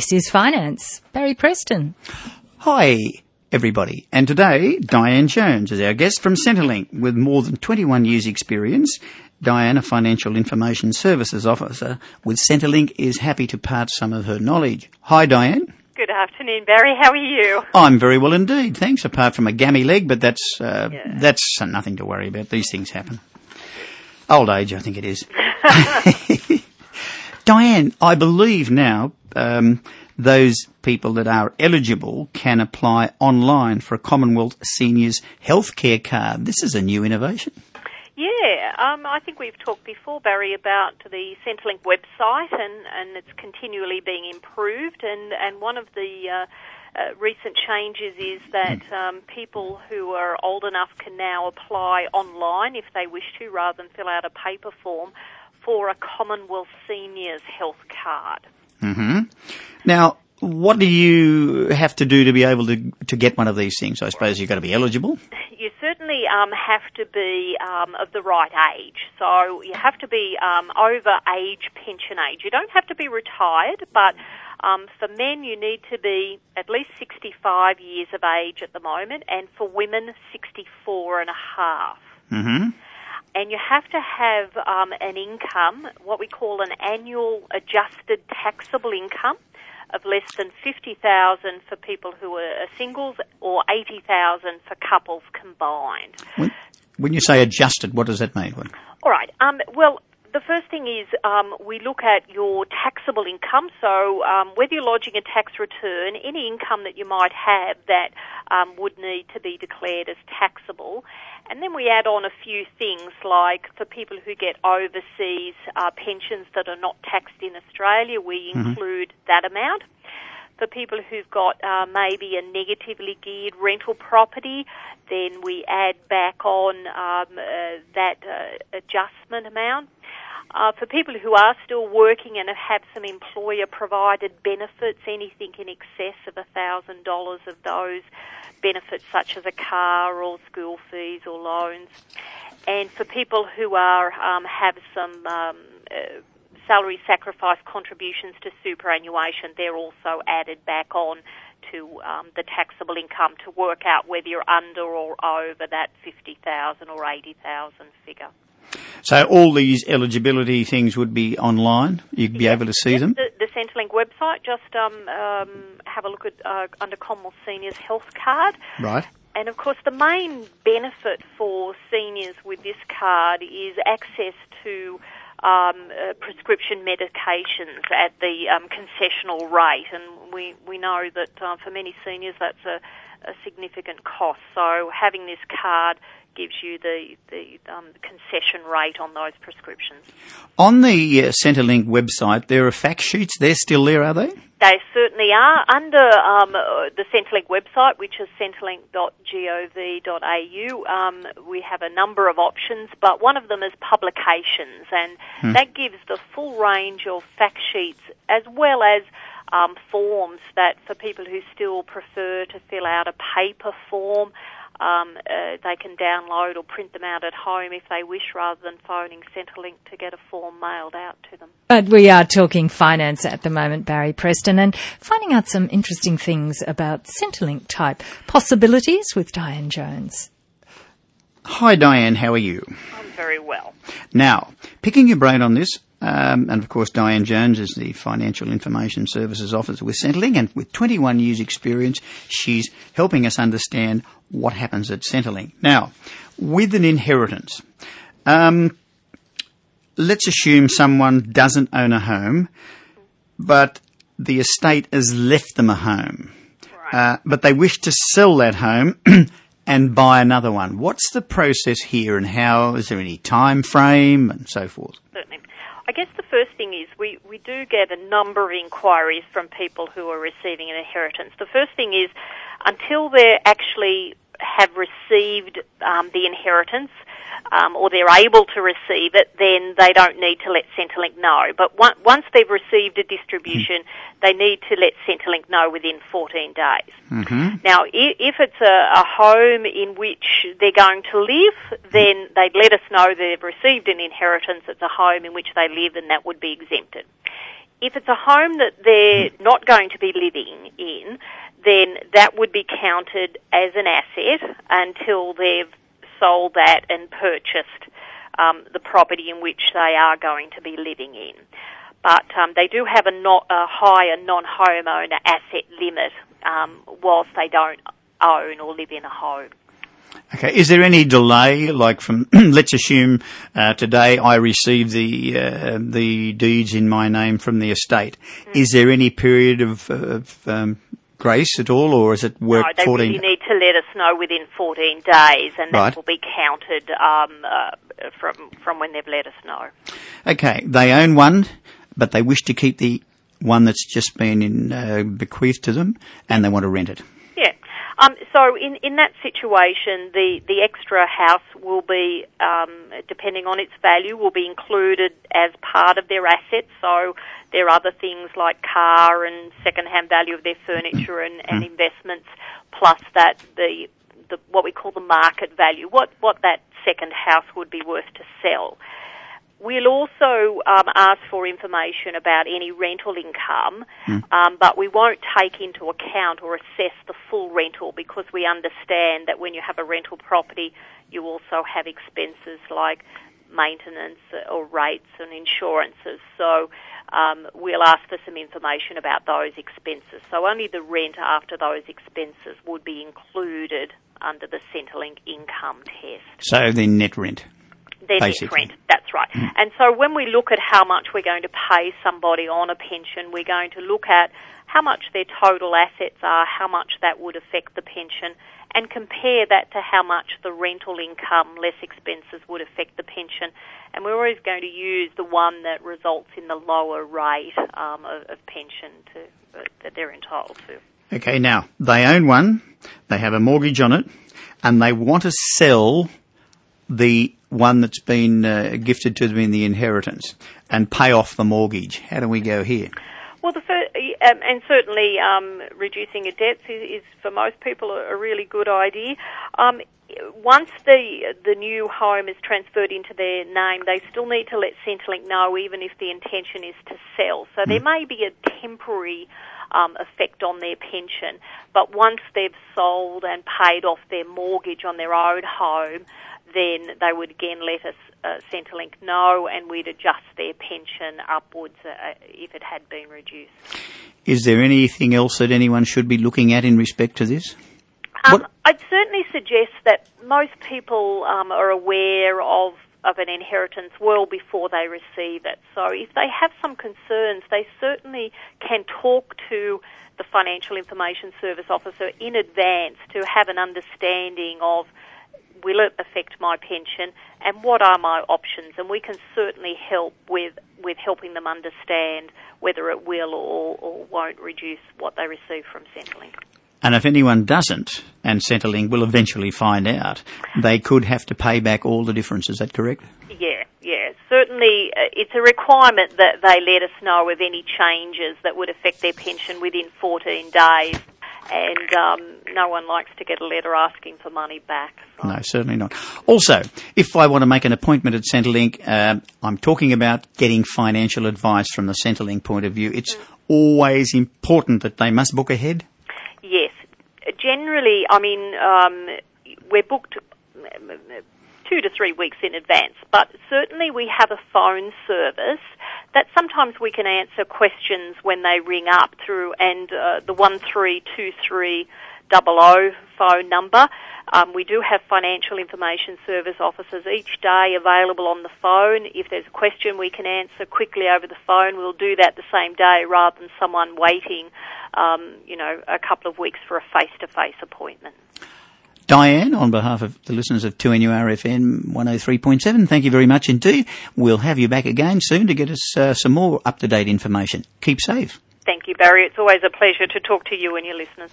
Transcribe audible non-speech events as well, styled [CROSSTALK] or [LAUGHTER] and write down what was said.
This is Finance. Barry Preston. Hi, everybody. And today, Diane Jones is our guest from Centrelink with more than 21 years experience. Diane, a Financial Information Services Officer with Centrelink, is happy to part some of her knowledge. Hi, Diane. Good afternoon, Barry. How are you? I'm very well indeed, thanks. Apart from a gammy leg, but that's uh, yeah. that's nothing to worry about. These things happen. Old age, I think it is. [LAUGHS] [LAUGHS] Diane, I believe now um, those people that are eligible can apply online for a Commonwealth Seniors Healthcare Card. This is a new innovation. Yeah, um, I think we've talked before, Barry, about the Centrelink website, and, and it's continually being improved. And, and one of the uh, uh, recent changes is that hmm. um, people who are old enough can now apply online if they wish to, rather than fill out a paper form for a Commonwealth Seniors Health Card. Mm-hmm. Now, what do you have to do to be able to to get one of these things? I suppose you've got to be eligible. You certainly um, have to be um, of the right age. So you have to be um, over age pension age. You don't have to be retired, but um, for men you need to be at least 65 years of age at the moment, and for women 64 and a half. Mm-hmm and you have to have um, an income, what we call an annual adjusted taxable income of less than 50,000 for people who are singles or 80,000 for couples combined. When, when, you say adjusted, what does that mean? All right. Um, well, the first thing is um, we look at your taxable income. So um, whether you're lodging a tax return, any income that you might have that um, would need to be declared as taxable. And then we add on a few things like for people who get overseas uh, pensions that are not taxed in Australia, we mm-hmm. include that amount. For people who've got uh, maybe a negatively geared rental property, then we add back on um, uh, that uh, adjustment amount. Uh, for people who are still working and have some employer provided benefits, anything in excess of $1,000 of those benefits, such as a car or school fees or loans. And for people who are um, have some um, uh, salary sacrifice contributions to superannuation, they're also added back on to um, the taxable income to work out whether you're under or over that 50,000 or 80,000 figure. So all these eligibility things would be online. You'd be able to see them. The, the Centrelink website. Just um, um, have a look at uh, under Commonwealth Seniors Health Card. Right. And of course, the main benefit for seniors with this card is access to um, uh, prescription medications at the um, concessional rate, and we we know that uh, for many seniors that's a, a significant cost. So having this card gives you the, the um, concession rate on those prescriptions. On the uh, Centrelink website, there are fact sheets. They're still there, are they? They certainly are. Under um, uh, the Centrelink website, which is centrelink.gov.au, um, we have a number of options, but one of them is publications, and hmm. that gives the full range of fact sheets as well as um, forms that for people who still prefer to fill out a paper form, um, uh, they can download or print them out at home if they wish rather than phoning Centrelink to get a form mailed out to them. But we are talking finance at the moment, Barry Preston, and finding out some interesting things about Centrelink type possibilities with Diane Jones. Hi, Diane, how are you? I'm very well. Now, picking your brain on this, um, and of course, Diane Jones is the Financial Information Services Officer with Centrelink, and with 21 years' experience, she's helping us understand what happens at Centrelink. Now, with an inheritance, um, let's assume someone doesn't own a home, but the estate has left them a home, uh, but they wish to sell that home. [CLEARS THROAT] and buy another one. What's the process here, and how is there any time frame and so forth? Certainly. I guess the first thing is we, we do get a number of inquiries from people who are receiving an inheritance. The first thing is until they actually have received um, the inheritance, um, or they're able to receive it, then they don't need to let Centrelink know. But one, once they've received a distribution, they need to let Centrelink know within 14 days. Mm-hmm. Now, if, if it's a, a, home in which they're going to live, then they'd let us know they've received an inheritance. It's a home in which they live, and that would be exempted. if it's a home that they're not going to be living in, then that would be counted as an asset until they've sold that and purchased um, the property in which they are going to be living in. But um, they do have a, not, a higher non-homeowner asset limit um, whilst they don't own or live in a home. Okay. Is there any delay, like from, [CLEARS THROAT] let's assume uh, today I receive the uh, the deeds in my name from the estate. Mm. Is there any period of, of um, grace at all, or is it work? No, they 14? really need to let us know within 14 days, and that right. will be counted um, uh, from from when they've let us know. Okay, they own one, but they wish to keep the one that's just been in, uh, bequeathed to them, and they want to rent it. Um, so in, in that situation, the, the extra house will be, um, depending on its value, will be included as part of their assets. So there are other things like car and second-hand value of their furniture and, and mm. investments, plus that the, the what we call the market value, what what that second house would be worth to sell. We'll also um, ask for information about any rental income, mm. um, but we won't take into account or assess the full rental because we understand that when you have a rental property, you also have expenses like maintenance or rates and insurances. So um, we'll ask for some information about those expenses. So only the rent after those expenses would be included under the Centrelink income test. So the net rent their Basically. net rent. That's right. Mm. And so when we look at how much we're going to pay somebody on a pension, we're going to look at how much their total assets are, how much that would affect the pension, and compare that to how much the rental income, less expenses, would affect the pension. And we're always going to use the one that results in the lower rate um, of, of, pension to, uh, that they're entitled to. Okay, now they own one, they have a mortgage on it, and they want to sell the one that's been uh, gifted to them in the inheritance and pay off the mortgage? How do we go here? Well, the first, um, and certainly um, reducing your debts is, is, for most people a, really good idea. Um, once the the new home is transferred into their name, they still need to let Centrelink know, even if the intention is to sell. So mm. there may be a temporary um, effect on their pension, but once they've sold and paid off their mortgage on their own home, then they would again let us uh, Centrelink know, and we'd adjust their pension upwards uh, if it had been reduced. Is there anything else that anyone should be looking at in respect to this? Um, I'd certainly suggest that most people um, are aware of of an inheritance well before they receive it. So if they have some concerns, they certainly can talk to the Financial Information Service officer in advance to have an understanding of will it affect my pension and what are my options and we can certainly help with with helping them understand whether it will or, or won't reduce what they receive from Centrelink. And if anyone doesn't, and Centrelink will eventually find out, they could have to pay back all the difference. Is that correct? Yeah, yeah. Certainly, uh, it's a requirement that they let us know of any changes that would affect their pension within 14 days and um, no one likes to get a letter asking for money back. So. No, certainly not. Also, if I want to make an appointment at Centrelink, uh, I'm talking about getting financial advice from the Centrelink point of view. It's mm. always important that they must book ahead. Yes, generally, I mean, um, we're booked two to three weeks in advance, but certainly we have a phone service that sometimes we can answer questions when they ring up through and uh, the one three two three double O phone number. Um, we do have financial information service officers each day available on the phone. If there's a question we can answer quickly over the phone, we'll do that the same day rather than someone waiting, um, you know, a couple of weeks for a face-to-face appointment. Diane, on behalf of the listeners of 2NURFM 103.7, thank you very much indeed. We'll have you back again soon to get us uh, some more up-to-date information. Keep safe. Thank you, Barry. It's always a pleasure to talk to you and your listeners.